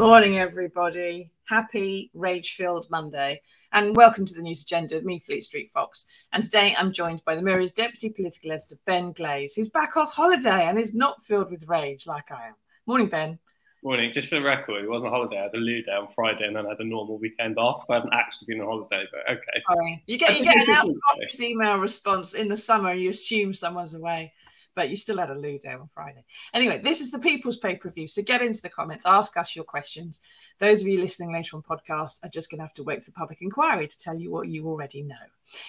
Morning, everybody. Happy rage filled Monday. And welcome to the news agenda with me, Fleet Street Fox. And today I'm joined by the Mirror's deputy political editor, Ben Glaze, who's back off holiday and is not filled with rage like I am. Morning, Ben. Morning. Just for the record, it wasn't a holiday. I had a loo day on Friday and then I had a normal weekend off. I haven't actually been on holiday, but okay. Sorry. You get, you get an out of office email response in the summer and you assume someone's away but you still had a day on Friday. Anyway, this is the People's Pay Per View. So get into the comments, ask us your questions. Those of you listening later on podcast are just going to have to wait for the public inquiry to tell you what you already know.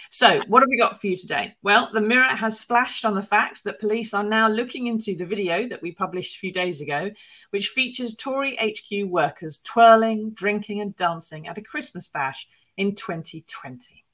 So, what have we got for you today? Well, the Mirror has splashed on the fact that police are now looking into the video that we published a few days ago, which features Tory HQ workers twirling, drinking, and dancing at a Christmas bash in 2020.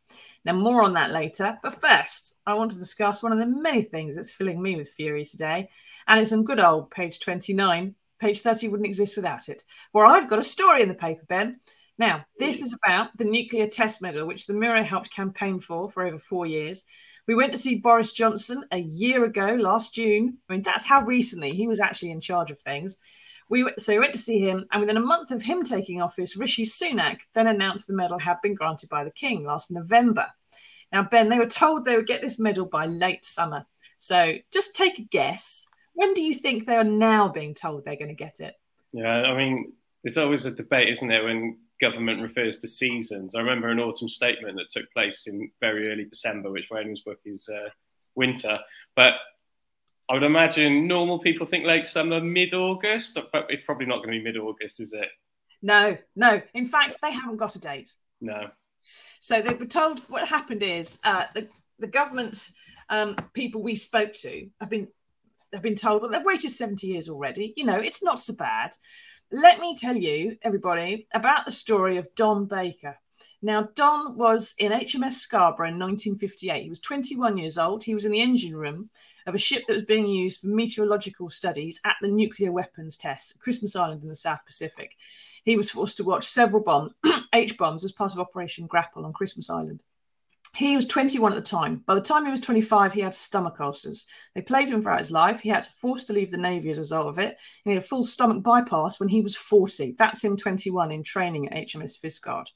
Now, more on that later. But first, I want to discuss one of the many things that's filling me with fury today. And it's on good old page 29. Page 30 wouldn't exist without it, where I've got a story in the paper, Ben. Now, this is about the nuclear test medal, which the Mirror helped campaign for for over four years. We went to see Boris Johnson a year ago, last June. I mean, that's how recently he was actually in charge of things. We so we went to see him, and within a month of him taking office, Rishi Sunak then announced the medal had been granted by the King last November. Now, Ben, they were told they would get this medal by late summer. So just take a guess. When do you think they are now being told they're going to get it? Yeah, I mean, there's always a debate, isn't there, when government refers to seasons. I remember an autumn statement that took place in very early December, which for book is uh, winter. But I would imagine normal people think late summer, mid August, but it's probably not going to be mid August, is it? No, no. In fact, they haven't got a date. No. So they were told what happened is uh, the, the government um, people we spoke to have been have been told that they've waited 70 years already. You know, it's not so bad. Let me tell you, everybody, about the story of Don Baker. Now, Don was in HMS Scarborough in 1958. He was 21 years old. He was in the engine room of a ship that was being used for meteorological studies at the nuclear weapons test, Christmas Island in the South Pacific. He was forced to watch several bomb, H bombs as part of Operation Grapple on Christmas Island. He was 21 at the time. By the time he was 25, he had stomach ulcers. They played him throughout his life. He had to force to leave the Navy as a result of it. He had a full stomach bypass when he was 40. That's him 21 in training at HMS Fishguard.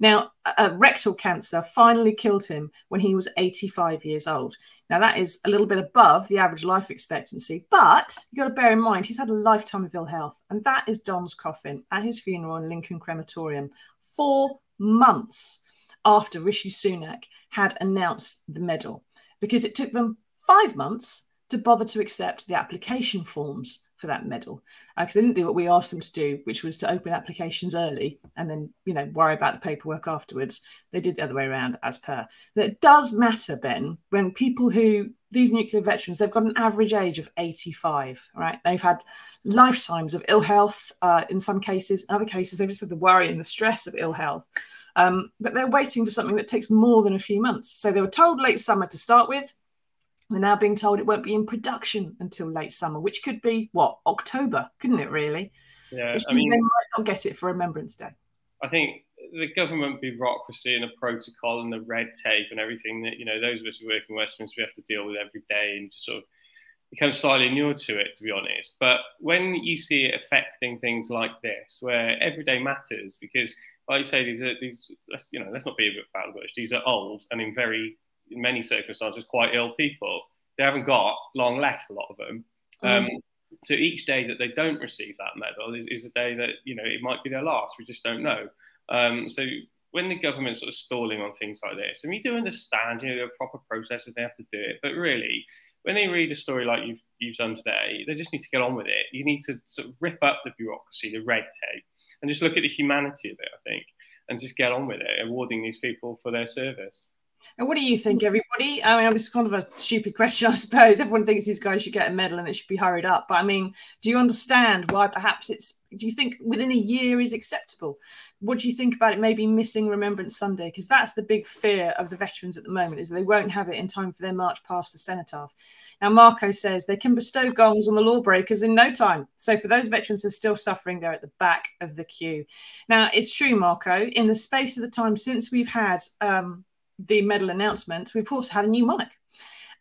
Now, a rectal cancer finally killed him when he was 85 years old. Now, that is a little bit above the average life expectancy, but you've got to bear in mind he's had a lifetime of ill health. And that is Don's coffin at his funeral in Lincoln Crematorium. Four months after Rishi Sunak had announced the medal, because it took them five months to bother to accept the application forms for that medal. Because uh, they didn't do what we asked them to do, which was to open applications early and then you know worry about the paperwork afterwards. They did the other way around, as per. That does matter, Ben, when people who these nuclear veterans they've got an average age of 85 right? They've had lifetimes of ill health uh, in some cases. In other cases they've just had the worry and the stress of ill health. Um, but they're waiting for something that takes more than a few months. So they were told late summer to start with we're now being told it won't be in production until late summer, which could be what October, couldn't it? Really? Yeah, which I mean, they might not get it for Remembrance Day. I think the government bureaucracy and the protocol and the red tape and everything that you know those of us who work in Westminster we have to deal with every day and just sort of become slightly inured to it, to be honest. But when you see it affecting things like this, where every day matters, because like you say, these are these you know let's not be a bit bad words. These are old and in very in many circumstances, quite ill people. They haven't got long left, a lot of them. Mm. Um, so each day that they don't receive that medal is, is a day that, you know, it might be their last. We just don't know. Um, so when the government's sort of stalling on things like this, and we do understand, you know, there are proper processes, they have to do it. But really, when they read a story like you've, you've done today, they just need to get on with it. You need to sort of rip up the bureaucracy, the red tape, and just look at the humanity of it, I think, and just get on with it, awarding these people for their service. And what do you think, everybody? I mean, it's kind of a stupid question, I suppose. Everyone thinks these guys should get a medal and it should be hurried up. But I mean, do you understand why perhaps it's, do you think within a year is acceptable? What do you think about it maybe missing Remembrance Sunday? Because that's the big fear of the veterans at the moment is they won't have it in time for their march past the cenotaph. Now, Marco says they can bestow gongs on the lawbreakers in no time. So for those veterans who are still suffering, they're at the back of the queue. Now, it's true, Marco, in the space of the time since we've had um, the medal announcement, we've also had a new monarch.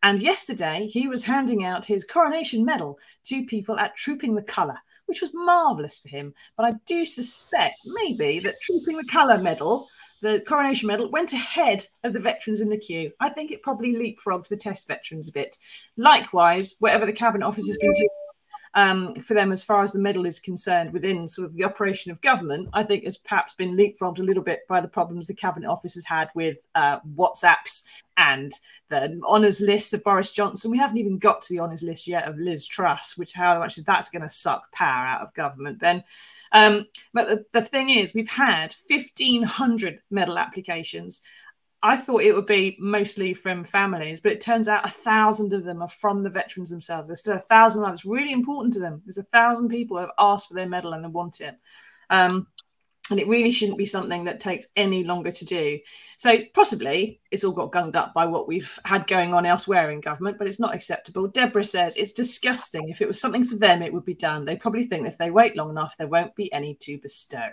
And yesterday, he was handing out his coronation medal to people at Trooping the Colour, which was marvellous for him. But I do suspect maybe that Trooping the Colour medal, the coronation medal, went ahead of the veterans in the queue. I think it probably leapfrogged the test veterans a bit. Likewise, whatever the Cabinet Office has been doing um, for them as far as the medal is concerned within sort of the operation of government, I think has perhaps been leapfrogged a little bit by the problems the Cabinet Office has had with uh, WhatsApps and the honours list of Boris Johnson. We haven't even got to the honours list yet of Liz Truss, which how much is that's going to suck power out of government then. Um, but the, the thing is, we've had 1,500 medal applications. I thought it would be mostly from families, but it turns out a thousand of them are from the veterans themselves. There's still a thousand that's really important to them. There's a thousand people who have asked for their medal and they want it. Um, and it really shouldn't be something that takes any longer to do. So possibly it's all got gunged up by what we've had going on elsewhere in government, but it's not acceptable. Deborah says it's disgusting. If it was something for them, it would be done. They probably think if they wait long enough, there won't be any to bestow.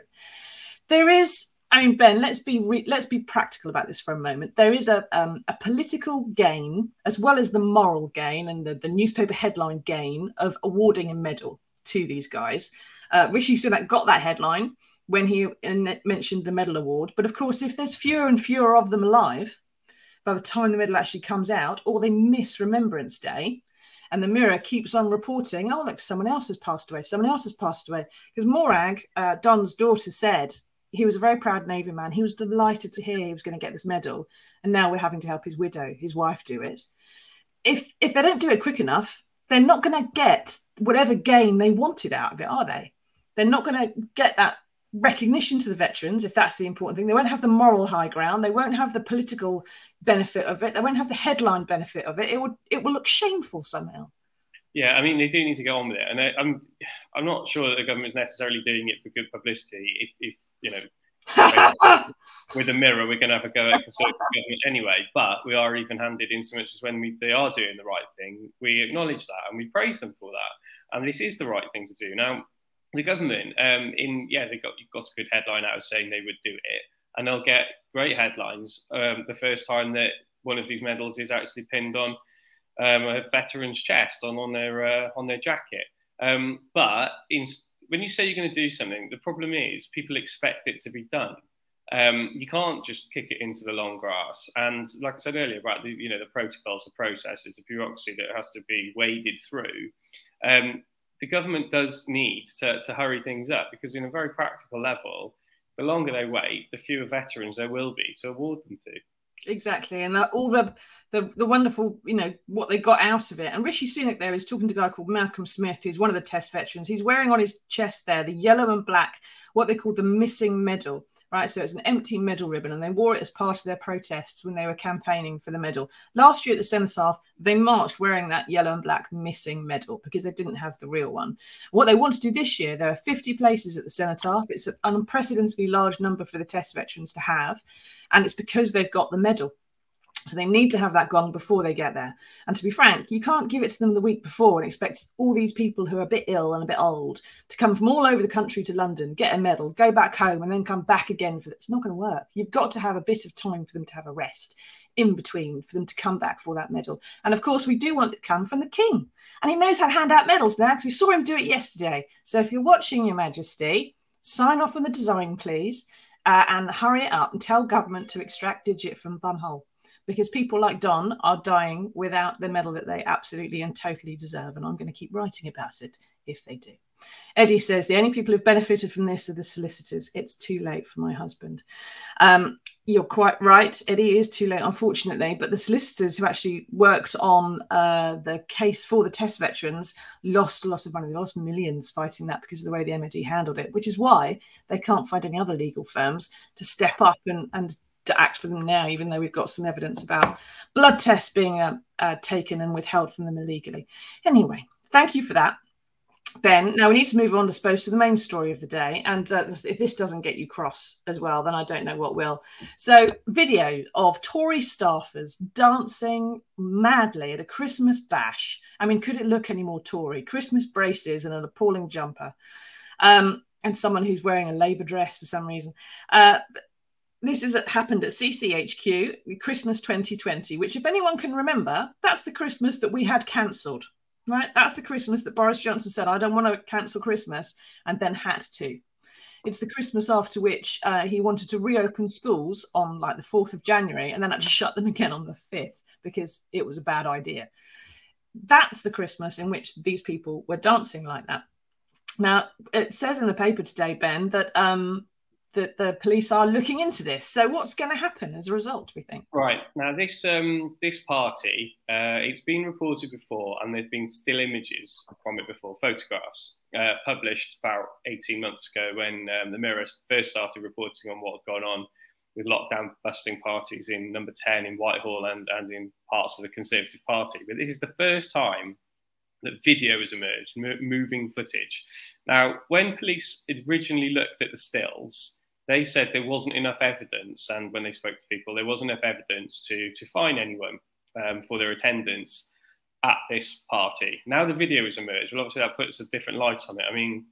There is I mean, Ben, let's be re- let's be practical about this for a moment. There is a um, a political gain as well as the moral gain and the, the newspaper headline gain of awarding a medal to these guys. Uh, Rishi Sunak got that headline when he mentioned the medal award, but of course, if there's fewer and fewer of them alive by the time the medal actually comes out, or they miss Remembrance Day, and the Mirror keeps on reporting, oh look, someone else has passed away, someone else has passed away, because Morag, uh, Don's daughter, said he was a very proud Navy man. He was delighted to hear he was going to get this medal, and now we're having to help his widow, his wife, do it. If if they don't do it quick enough, they're not going to get whatever gain they wanted out of it, are they? They're not going to get that recognition to the veterans if that's the important thing. They won't have the moral high ground. They won't have the political benefit of it. They won't have the headline benefit of it. It would it will look shameful somehow. Yeah, I mean they do need to go on with it, and I, am I'm, I'm not sure that the government is necessarily doing it for good publicity. If, if you know, with a mirror, we're going to have a go at Conservative government anyway. But we are even-handed in so much as when we, they are doing the right thing, we acknowledge that and we praise them for that. And this is the right thing to do. Now, the government, um, in yeah, they got got a good headline out of saying they would do it, and they'll get great headlines um, the first time that one of these medals is actually pinned on um, a veteran's chest on on their uh, on their jacket. Um, but in when you say you're going to do something, the problem is people expect it to be done. Um, you can't just kick it into the long grass. And like I said earlier about the you know the protocols, the processes, the bureaucracy that has to be waded through. Um, the government does need to, to hurry things up because, in a very practical level, the longer they wait, the fewer veterans there will be to award them to. Exactly, and all the, the the wonderful, you know, what they got out of it. And Rishi Sunak there is talking to a guy called Malcolm Smith, who's one of the test veterans. He's wearing on his chest there the yellow and black, what they call the missing medal right? So it's an empty medal ribbon, and they wore it as part of their protests when they were campaigning for the medal. Last year at the Cenotaph, they marched wearing that yellow and black missing medal because they didn't have the real one. What they want to do this year, there are 50 places at the Cenotaph. It's an unprecedentedly large number for the test veterans to have, and it's because they've got the medal. So they need to have that gong before they get there. And to be frank, you can't give it to them the week before and expect all these people who are a bit ill and a bit old to come from all over the country to London, get a medal, go back home, and then come back again for it. It's not going to work. You've got to have a bit of time for them to have a rest in between for them to come back for that medal. And of course, we do want it to come from the king. And he knows how to hand out medals now because we saw him do it yesterday. So if you're watching, Your Majesty, sign off on the design, please, uh, and hurry it up and tell government to extract digit from bumhole because people like Don are dying without the medal that they absolutely and totally deserve. And I'm going to keep writing about it if they do. Eddie says the only people who've benefited from this are the solicitors. It's too late for my husband. Um, you're quite right. Eddie is too late, unfortunately. But the solicitors who actually worked on uh, the case for the test veterans lost a lot of money. They lost millions fighting that because of the way the MOD handled it, which is why they can't find any other legal firms to step up and, and to act for them now, even though we've got some evidence about blood tests being uh, uh, taken and withheld from them illegally. Anyway, thank you for that. Ben, now we need to move on, I suppose, to the main story of the day. And uh, if this doesn't get you cross as well, then I don't know what will. So, video of Tory staffers dancing madly at a Christmas bash. I mean, could it look any more Tory? Christmas braces and an appalling jumper. Um, and someone who's wearing a Labour dress for some reason. Uh, this is happened at CCHQ Christmas 2020, which, if anyone can remember, that's the Christmas that we had cancelled. Right? That's the Christmas that Boris Johnson said, I don't want to cancel Christmas, and then had to. It's the Christmas after which uh, he wanted to reopen schools on like the 4th of January and then had to shut them again on the 5th because it was a bad idea. That's the Christmas in which these people were dancing like that. Now, it says in the paper today, Ben, that um, that the police are looking into this. So what's going to happen as a result? We think. Right now, this um, this party, uh, it's been reported before, and there's been still images from it before, photographs uh, published about 18 months ago when um, the Mirror first started reporting on what had gone on with lockdown busting parties in Number 10 in Whitehall and and in parts of the Conservative Party. But this is the first time that video has emerged, moving footage. Now, when police originally looked at the stills, they said there wasn't enough evidence, and when they spoke to people, there wasn't enough evidence to to fine anyone um, for their attendance at this party. Now the video has emerged. Well, obviously that puts a different light on it. I mean,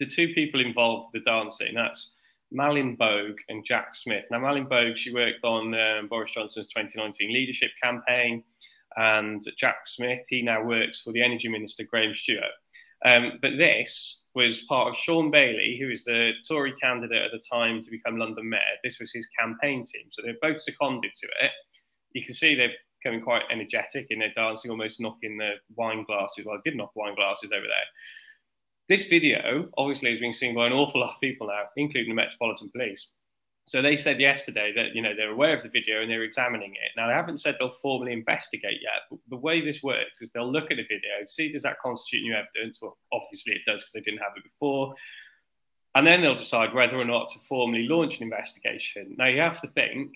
the two people involved with the dancing, that's Malin Bogue and Jack Smith. Now, Malin Bogue, she worked on um, Boris Johnson's 2019 leadership campaign, and Jack Smith, he now works for the Energy Minister, Graham Stuart. Um, but this was part of Shaun Bailey, who was the Tory candidate at the time to become London Mayor. This was his campaign team. So they're both seconded to it. You can see they're becoming quite energetic in their dancing, almost knocking the wine glasses. Well, I did knock wine glasses over there. This video obviously is being seen by an awful lot of people now, including the Metropolitan Police. So they said yesterday that you know they're aware of the video and they're examining it. Now they haven't said they'll formally investigate yet. But the way this works is they'll look at the video, see does that constitute new evidence. Well, obviously it does because they didn't have it before, and then they'll decide whether or not to formally launch an investigation. Now you have to think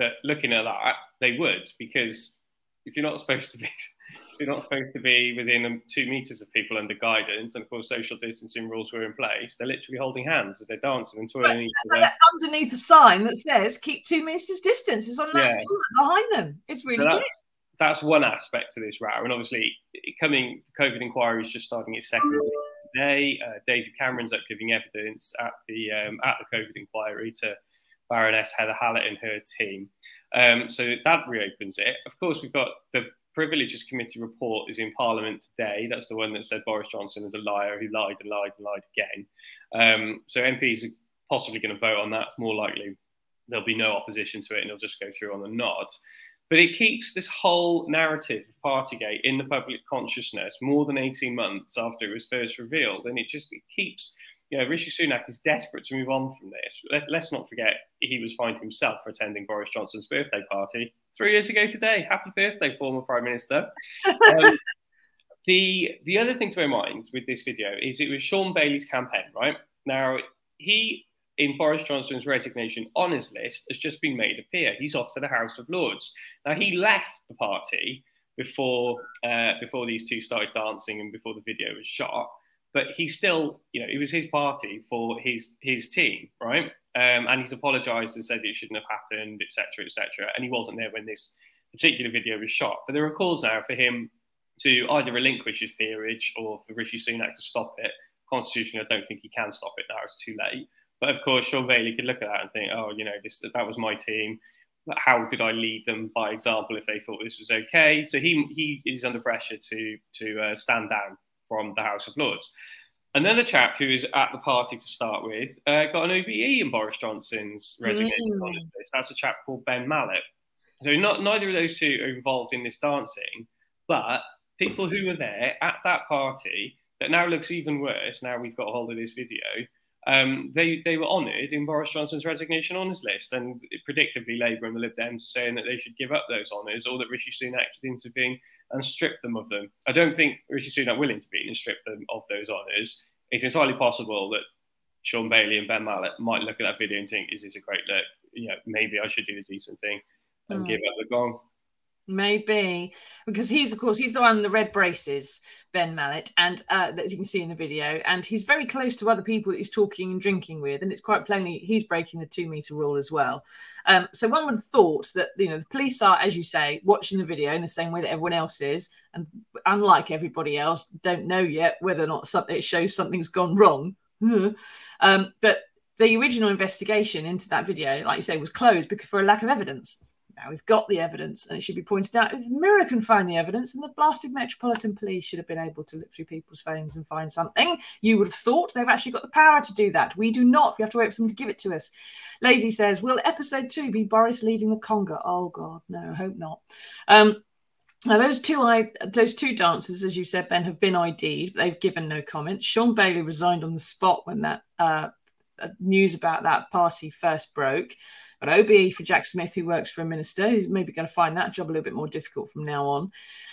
that looking at that, they would because if you're not supposed to be you're not supposed to be within two meters of people under guidance, and of course, social distancing rules were in place. They're literally holding hands as they're dancing and twirling other. Underneath a sign that says "keep two meters distance" is on that yeah. behind them. It's really so that's, that's, one aspect to this row, and obviously, coming the COVID inquiry is just starting its second day. Uh, David Cameron's up giving evidence at the um, at the COVID inquiry to Baroness Heather Hallett and her team. Um, so that reopens it. Of course, we've got the Privileges Committee report is in Parliament today. That's the one that said Boris Johnson is a liar who lied and lied and lied again. Um, so MPs are possibly going to vote on that. It's more likely there'll be no opposition to it and it'll just go through on the nod. But it keeps this whole narrative of Partygate in the public consciousness more than 18 months after it was first revealed. And it just it keeps you know, Rishi Sunak is desperate to move on from this. Let, us not forget he was fined himself for attending Boris Johnson's birthday party three years ago today. Happy birthday, former Prime Minister. Um, the the other thing to bear in mind with this video is it was Shaun Bailey's campaign, right? Now he in Boris Johnson's resignation on his list has just been made a peer. He's off to the House of Lords. Now he left the party before uh, before these two started dancing and before the video was shot but he still, you know, it was his party for his his team, right? Um, and he's apologised and said it shouldn't have happened, etc., etc. And he wasn't there when this particular video was shot. But there are calls now for him to either relinquish his peerage or for Rishi Sunak to stop it. Constitutionally, I don't think he can stop it now. It's too late. But of course, Shaun Bailey could look at that and think, oh, you know, this that was my team. How did I lead them by example if they thought this was okay? So he he is under pressure to to uh, stand down from the House of Lords. Another chap who was at the party to start with uh, got an OBE in Boris Johnson's resignation mm. on his list. That's a chap called Ben Mallett. So not neither of those two are involved in this dancing, but people who were there at that party that now looks even worse. Now we've got a hold of this video um, they they were honoured in Boris Johnson's resignation honours list, and predictably, Labour and the Lib Dems are saying that they should give up those honours, or that Rishi Sunak should intervene and strip them of them. I don't think Rishi Sunak will intervene and strip them of those honours. It's entirely possible that Shaun Bailey and Ben Mallett might look at that video and think, "Is this a great look? You know, maybe I should do the decent thing and mm. give up the gong." Maybe because he's, of course, he's the one in the red braces, Ben Mallett, and uh, that you can see in the video. And he's very close to other people he's talking and drinking with, and it's quite plainly he's breaking the two meter rule as well. Um, so one would have thought that you know the police are, as you say, watching the video in the same way that everyone else is, and unlike everybody else, don't know yet whether or not something it shows something's gone wrong. um, but the original investigation into that video, like you say, was closed because for a lack of evidence Now we've got the evidence, and it should be pointed out if Mirror can find the evidence, and the blasted Metropolitan Police should have been able to look through people's phones and find something. You would have thought they've actually got the power to do that. We do not. We have to wait for them to give it to us. Lazy says, "Will episode two be Boris leading the conga?" Oh God, no, hope not. Um, now, those two I, those two dancers, as you said, Ben, have been ID'd. They've given no comment. Shaun Bailey resigned on the spot when that uh news about that party first broke. But OBE for Jack Smith, who works for a minister, who's maybe going to find that job a little bit more difficult from now on.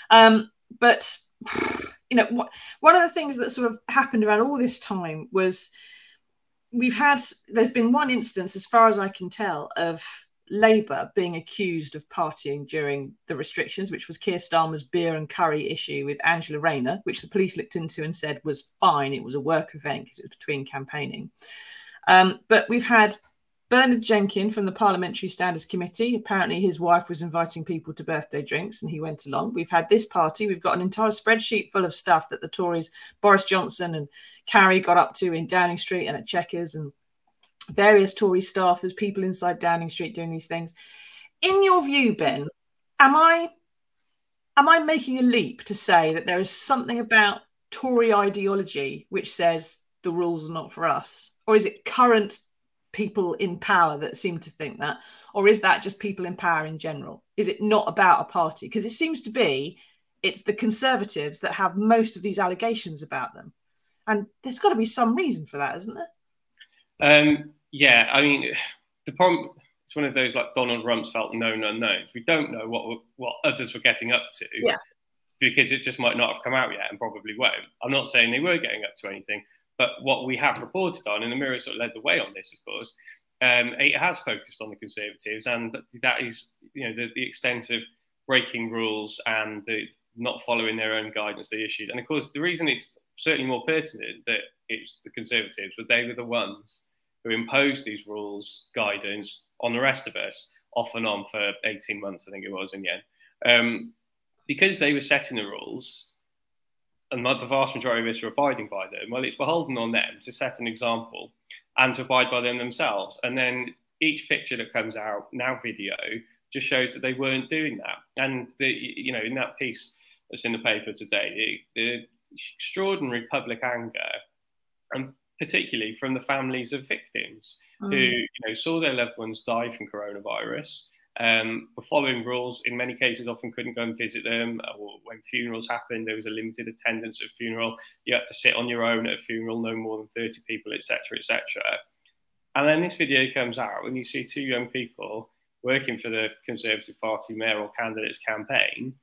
Um, but you know, one of the things that sort of happened around all this time was we've had there's been one instance, as far as I can tell, of Labour being accused of partying during the restrictions, which was Keir Starmer's beer and curry issue with Angela Rayner, which the police looked into and said was fine. It was a work event because it was between campaigning. Um, but we've had Bernard Jenkin from the Parliamentary Standards Committee. Apparently, his wife was inviting people to birthday drinks and he went along. We've had this party. We've got an entire spreadsheet full of stuff that the Tories, Boris Johnson and Carrie, got up to in Downing Street and at Chequers and various Tory staffers, people inside Downing Street doing these things. In your view, Ben, am I am I making a leap to say that there is something about Tory ideology which says the rules are not for us? Or is it current people in power that seem to think that? Or is that just people in power in general? Is it not about a party? Because it seems to be it's the Conservatives that have most of these allegations about them. And there's got to be some reason for that, isn't there? Um, yeah, I mean, the problem it's one of those like Donald Rumsfeld known unknowns. We don't know what what others were getting up to. Yeah. Because it just might not have come out yet and probably won't. I'm not saying they were getting up to anything, but what we have reported on, and the Mirror sort of led the way on this, of course, um, it has focused on the Conservatives, and that is, you know, the, the extent of breaking rules and the not following their own guidance they issued. And of course, the reason it's certainly more pertinent that it's the Conservatives, but they were the ones who imposed these rules, guidance on the rest of us, off and on for 18 months, I think it was in the end. Um, because they were setting the rules, and the vast majority of us are abiding by them, well, it's beholden on them to set an example and to abide by them themselves. And then each picture that comes out, now video, just shows that they weren't doing that. And the, you know, in that piece that's in the paper today, the, the extraordinary public anger, and particularly from the families of victims mm. who, you know, saw their loved ones die from coronavirus um, were following rules. In many cases, often couldn't go and visit them. Or when funerals happened, there was a limited attendance at a funeral. You had to sit on your own at a funeral, no more than 30 people, etc., etc. And then this video comes out, and you see two young people working for the Conservative Party mayoral candidate's campaign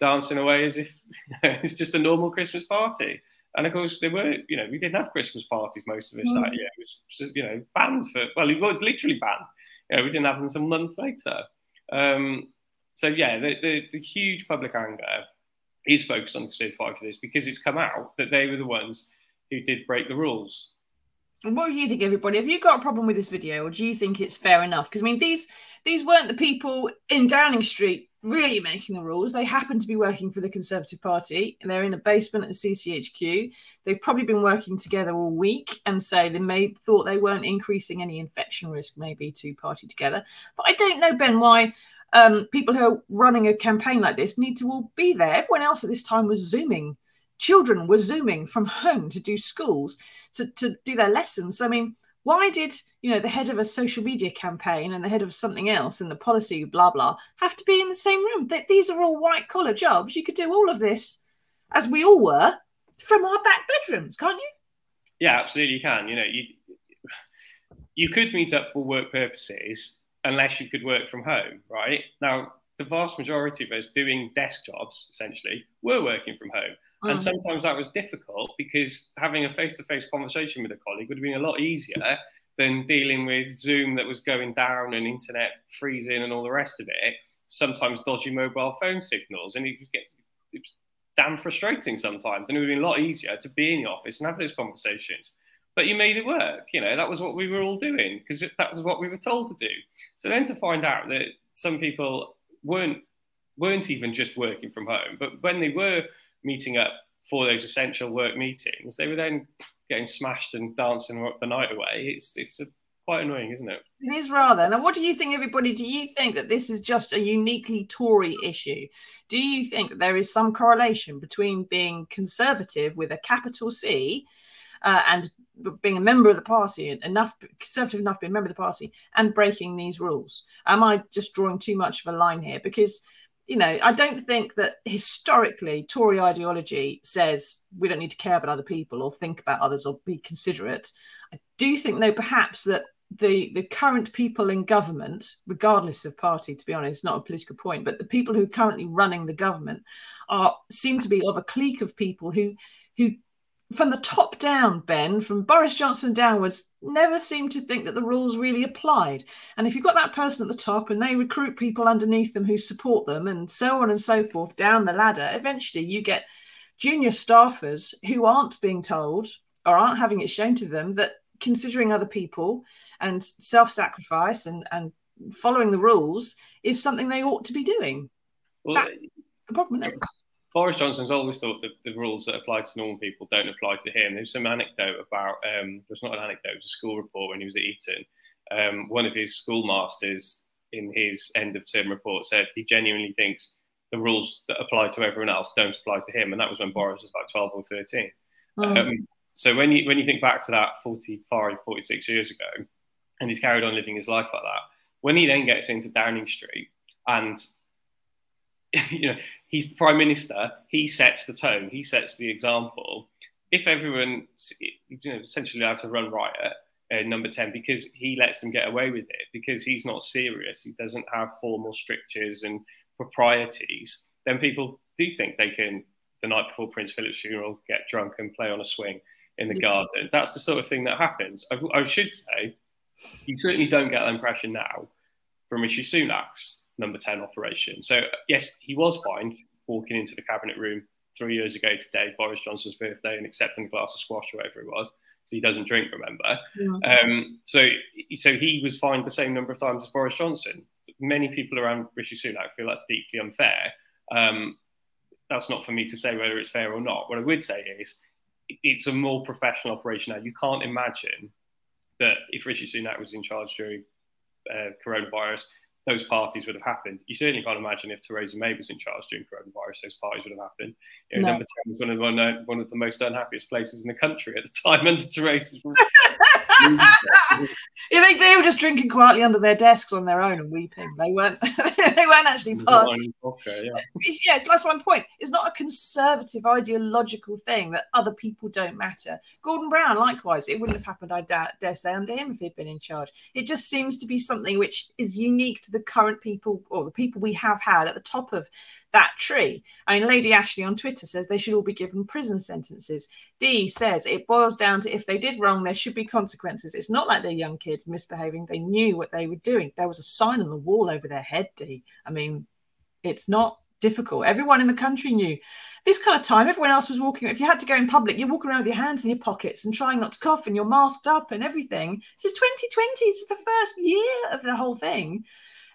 dancing away as if it's just a normal Christmas party. And of course, there were, you know, we didn't have Christmas parties most of us mm. that year. It was, you know, banned for, well, it was literally banned. You know, we didn't have them some months later. Um, so yeah, the, the, the, huge public anger is focused on Conservative Five for this because it's come out that they were the ones who did break the rules. What do you think, everybody? Have you got a problem with this video, or do you think it's fair enough? Because I mean, these these weren't the people in Downing Street really making the rules. They happen to be working for the Conservative Party, and they're in a basement at the CCHQ. They've probably been working together all week, and so they may thought they weren't increasing any infection risk, maybe to party together. But I don't know, Ben, why um, people who are running a campaign like this need to all be there. Everyone else at this time was zooming. Children were zooming from home to do schools to, to do their lessons. So, I mean, why did you know the head of a social media campaign and the head of something else and the policy blah blah have to be in the same room? That these are all white collar jobs. You could do all of this, as we all were, from our back bedrooms, can't you? Yeah, absolutely, you can. You know, you you could meet up for work purposes unless you could work from home, right? Now, the vast majority of us doing desk jobs essentially were working from home. Mm. And sometimes that was difficult because having a face to face conversation with a colleague would have been a lot easier than dealing with Zoom that was going down and internet freezing and all the rest of it. Sometimes dodgy mobile phone signals. And it, just gets, it was damn frustrating sometimes. And it would have been a lot easier to be in the office and have those conversations but you made it work. You know, that was what we were all doing because that was what we were told to do. So then to find out that some people weren't weren't even just working from home, but when they were meeting up for those essential work meetings, they were then getting smashed and dancing the night away. It's it's a, quite annoying, isn't it? It is rather. Now, what do you think, everybody? Do you think that this is just a uniquely Tory issue? Do you think that there is some correlation between being conservative with a capital C uh, and being a member of the party enough conservative enough to be a member of the party and breaking these rules am i just drawing too much of a line here because you know i don't think that historically tory ideology says we don't need to care about other people or think about others or be considerate. I do think though perhaps that the the current people in government regardless of party to be honest not a political point but the people who are currently running the government are seem to be of a clique of people who who from the top down, Ben, from Boris Johnson downwards, never seem to think that the rules really applied. And if you've got that person at the top and they recruit people underneath them who support them and so on and so forth down the ladder, eventually you get junior staffers who aren't being told or aren't having it shown to them that considering other people and self sacrifice and, and following the rules is something they ought to be doing. Well, That's the problem. Boris Johnson's always thought that the rules that apply to normal people don't apply to him. There's some anecdote about, um, there's not an anecdote, it was a school report when he was at Eton. Um, one of his schoolmasters in his end of term report said he genuinely thinks the rules that apply to everyone else don't apply to him. And that was when Boris was like 12 or 13. Mm. Um, so when you, when you think back to that 45, 46 years ago, and he's carried on living his life like that, when he then gets into Downing Street and you know, he's the prime minister. He sets the tone. He sets the example. If everyone, you know, essentially have to run riot, uh, number 10 because he lets them get away with it because he's not serious he doesn't have formal strictures and proprieties then people do think they can the night before prince philip's funeral get drunk and play on a swing in the yeah. garden that's the sort of thing that happens I, I, should say you certainly don't get that impression now from rishi sunak's number 10 operation. So, yes, he was fined walking into the cabinet room three years ago today, Boris Johnson's birthday, and accepting a glass of squash or whatever it was. because he doesn't drink, remember? Yeah. Um, so, so he was fined the same number of times as Boris Johnson. Many people around Rishi Sunak feel that's deeply unfair. Um, that's not for me to say whether it's fair or not. What I would say is it's a more professional operation now. You can't imagine that if Rishi Sunak was in charge during uh, coronavirus, those parties would have happened. You certainly can't imagine if Theresa May was in charge during coronavirus, those parties would have happened. You know, no. Number 10 was one of, one, one of the most unhappiest places in the country at the time under Theresa's you think they were just drinking quietly under their desks on their own and weeping? They weren't. they weren't actually partying. Okay, yeah. It's, yeah, that's one point. It's not a conservative ideological thing that other people don't matter. Gordon Brown, likewise, it wouldn't have happened. I dare say under him if he'd been in charge. It just seems to be something which is unique to the current people or the people we have had at the top of that tree. I mean, Lady Ashley on Twitter says they should all be given prison sentences. D says it boils down to if they did wrong, there should be consequences. It's not like they're young kids misbehaving. They knew what they were doing. There was a sign on the wall over their head, Dee. I mean, it's not difficult. Everyone in the country knew. This kind of time, everyone else was walking. If you had to go in public, you're walking around with your hands in your pockets and trying not to cough, and you're masked up and everything. This is 2020. This is the first year of the whole thing.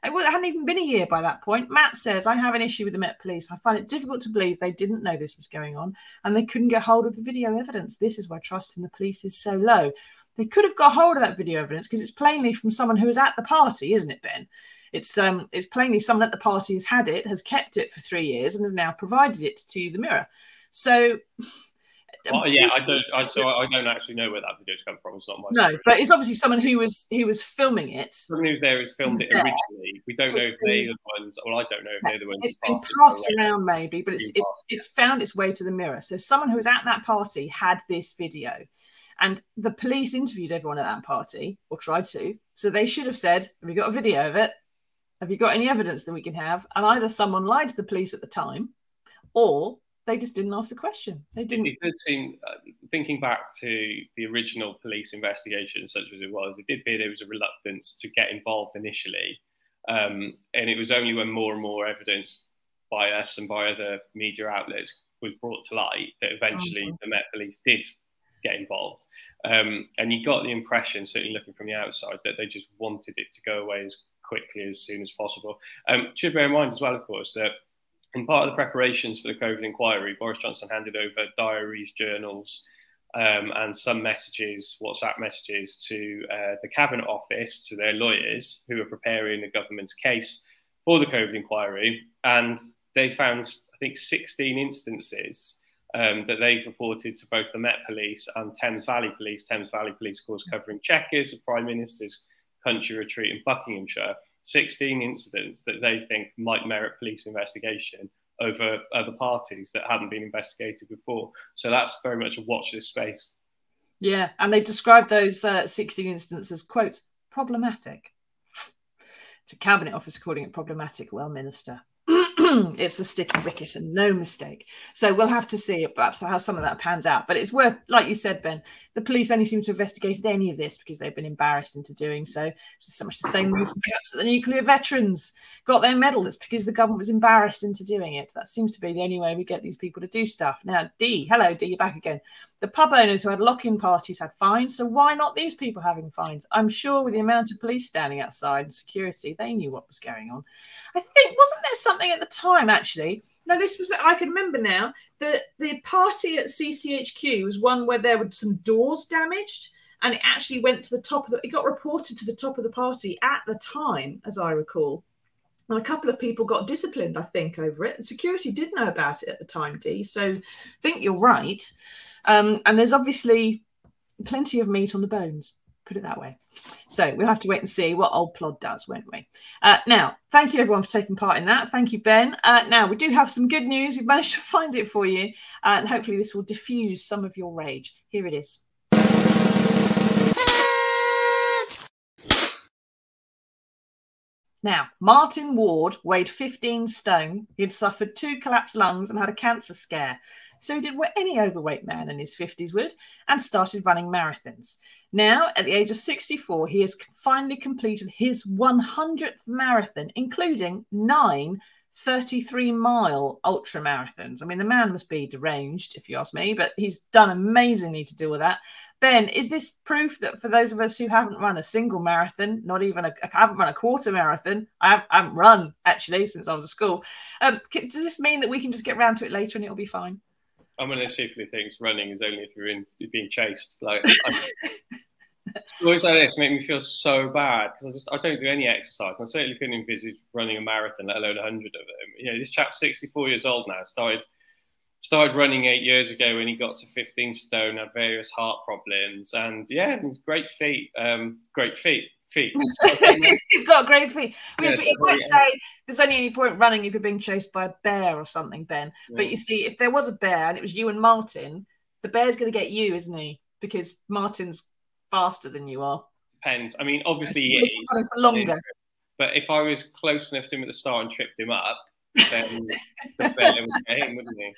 It hadn't even been a year by that point. Matt says, I have an issue with the Met Police. I find it difficult to believe they didn't know this was going on and they couldn't get hold of the video evidence. This is why trust in the police is so low. They could have got hold of that video evidence because it's plainly from someone who was at the party, isn't it, Ben? It's um, it's plainly someone at the party has had it, has kept it for three years, and has now provided it to the Mirror. So yeah, I don't. I, so I don't actually know where that video's come from. It's not my. No, but it's obviously someone who was who was filming it. Someone who there has filmed it originally. We don't know if they're the ones. Well, I don't know if they're the ones. It's been passed around, maybe, but it's it's it's found its way to the mirror. So someone who was at that party had this video, and the police interviewed everyone at that party or tried to. So they should have said, "Have you got a video of it? Have you got any evidence that we can have?" And either someone lied to the police at the time, or they just didn't ask the question. They didn't. It does seem, uh, thinking back to the original police investigation, such as it was, it did appear there was a reluctance to get involved initially. Um, and it was only when more and more evidence by us and by other media outlets was brought to light that eventually oh. the Met Police did get involved. Um, and you got the impression, certainly looking from the outside, that they just wanted it to go away as quickly as soon as possible. Um, should bear in mind as well, of course, that in part of the preparations for the COVID inquiry, Boris Johnson handed over diaries, journals, um, and some messages, WhatsApp messages to uh, the Cabinet Office, to their lawyers who are preparing the government's case for the COVID inquiry. And they found, I think, 16 instances um, that they've reported to both the Met Police and Thames Valley Police. Thames Valley Police, of course, covering Chequers, the Prime Minister's country retreat in Buckinghamshire. 16 incidents that they think might merit police investigation over other parties that hadn't been investigated before. So that's very much a watch this space. Yeah, and they described those uh, 16 incidents as, quote, problematic. The Cabinet Office calling it problematic, well, Minister. it's the sticky wicket and no mistake. So we'll have to see perhaps how some of that pans out. But it's worth, like you said, Ben, the police only seem to have investigated any of this because they've been embarrassed into doing so. It's so much the same reason perhaps that the nuclear veterans got their medal. It's because the government was embarrassed into doing it. That seems to be the only way we get these people to do stuff. Now, D, hello, D, you're back again. The pub owners who had lock-in parties had fines, so why not these people having fines? I'm sure with the amount of police standing outside and security, they knew what was going on. I think wasn't there something at the time actually? No, this was I can remember now that the party at CCHQ was one where there were some doors damaged, and it actually went to the top of the. It got reported to the top of the party at the time, as I recall. And a couple of people got disciplined, I think, over it. And security did know about it at the time, D. So I think you're right. Um, and there's obviously plenty of meat on the bones, put it that way. So we'll have to wait and see what Old Plod does, won't we? Uh, now, thank you everyone for taking part in that. Thank you, Ben. Uh, now, we do have some good news. We've managed to find it for you, uh, and hopefully, this will diffuse some of your rage. Here it is. Now, Martin Ward weighed 15 stone. He had suffered two collapsed lungs and had a cancer scare. So he did what any overweight man in his 50s would and started running marathons. Now, at the age of 64, he has finally completed his 100th marathon, including nine 33 mile ultra marathons. I mean, the man must be deranged, if you ask me, but he's done amazingly to deal with that. Ben, is this proof that for those of us who haven't run a single marathon, not even a, I haven't run a quarter marathon, I, have, I haven't run actually since I was at school. Um, does this mean that we can just get around to it later and it'll be fine? I'm one of those people who thinks running is only if you're in being chased. Like stories like this make me feel so bad because I just I don't do any exercise. I certainly couldn't envisage running a marathon, let alone a hundred of them. You know, this chap's 64 years old now. Started started running eight years ago when he got to 15 stone, had various heart problems, and yeah, great feet. Um, great feet feet. He's got great feet. Yeah, you might say there's only any point running if you're being chased by a bear or something, Ben. Yeah. But you see, if there was a bear and it was you and Martin, the bear's going to get you, isn't he? Because Martin's faster than you are. Depends. I mean, obviously he is. For longer. But if I was close enough to him at the start and tripped him up, then the bear would get him, wouldn't he?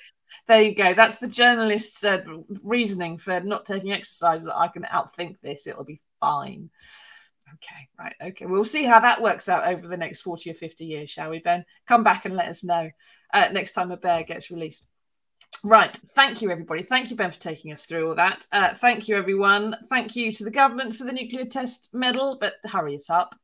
There you go. That's the journalist's uh, reasoning for not taking exercise. That I can outthink this. It'll be fine. Okay, right. Okay. We'll see how that works out over the next 40 or 50 years, shall we, Ben? Come back and let us know uh, next time a bear gets released. Right. Thank you, everybody. Thank you, Ben, for taking us through all that. Uh, thank you, everyone. Thank you to the government for the nuclear test medal, but hurry it up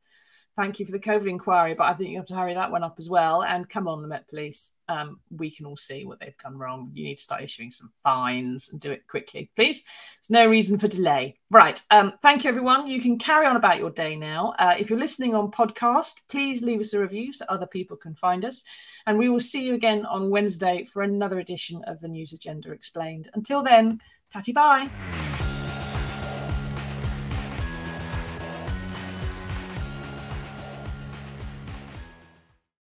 thank you for the COVID inquiry, but I think you have to hurry that one up as well. And come on, the Met Police, um, we can all see what they've done wrong. You need to start issuing some fines and do it quickly, please. There's no reason for delay. Right. Um, thank you, everyone. You can carry on about your day now. Uh, if you're listening on podcast, please leave us a review so other people can find us. And we will see you again on Wednesday for another edition of the News Agenda Explained. Until then, tatty bye.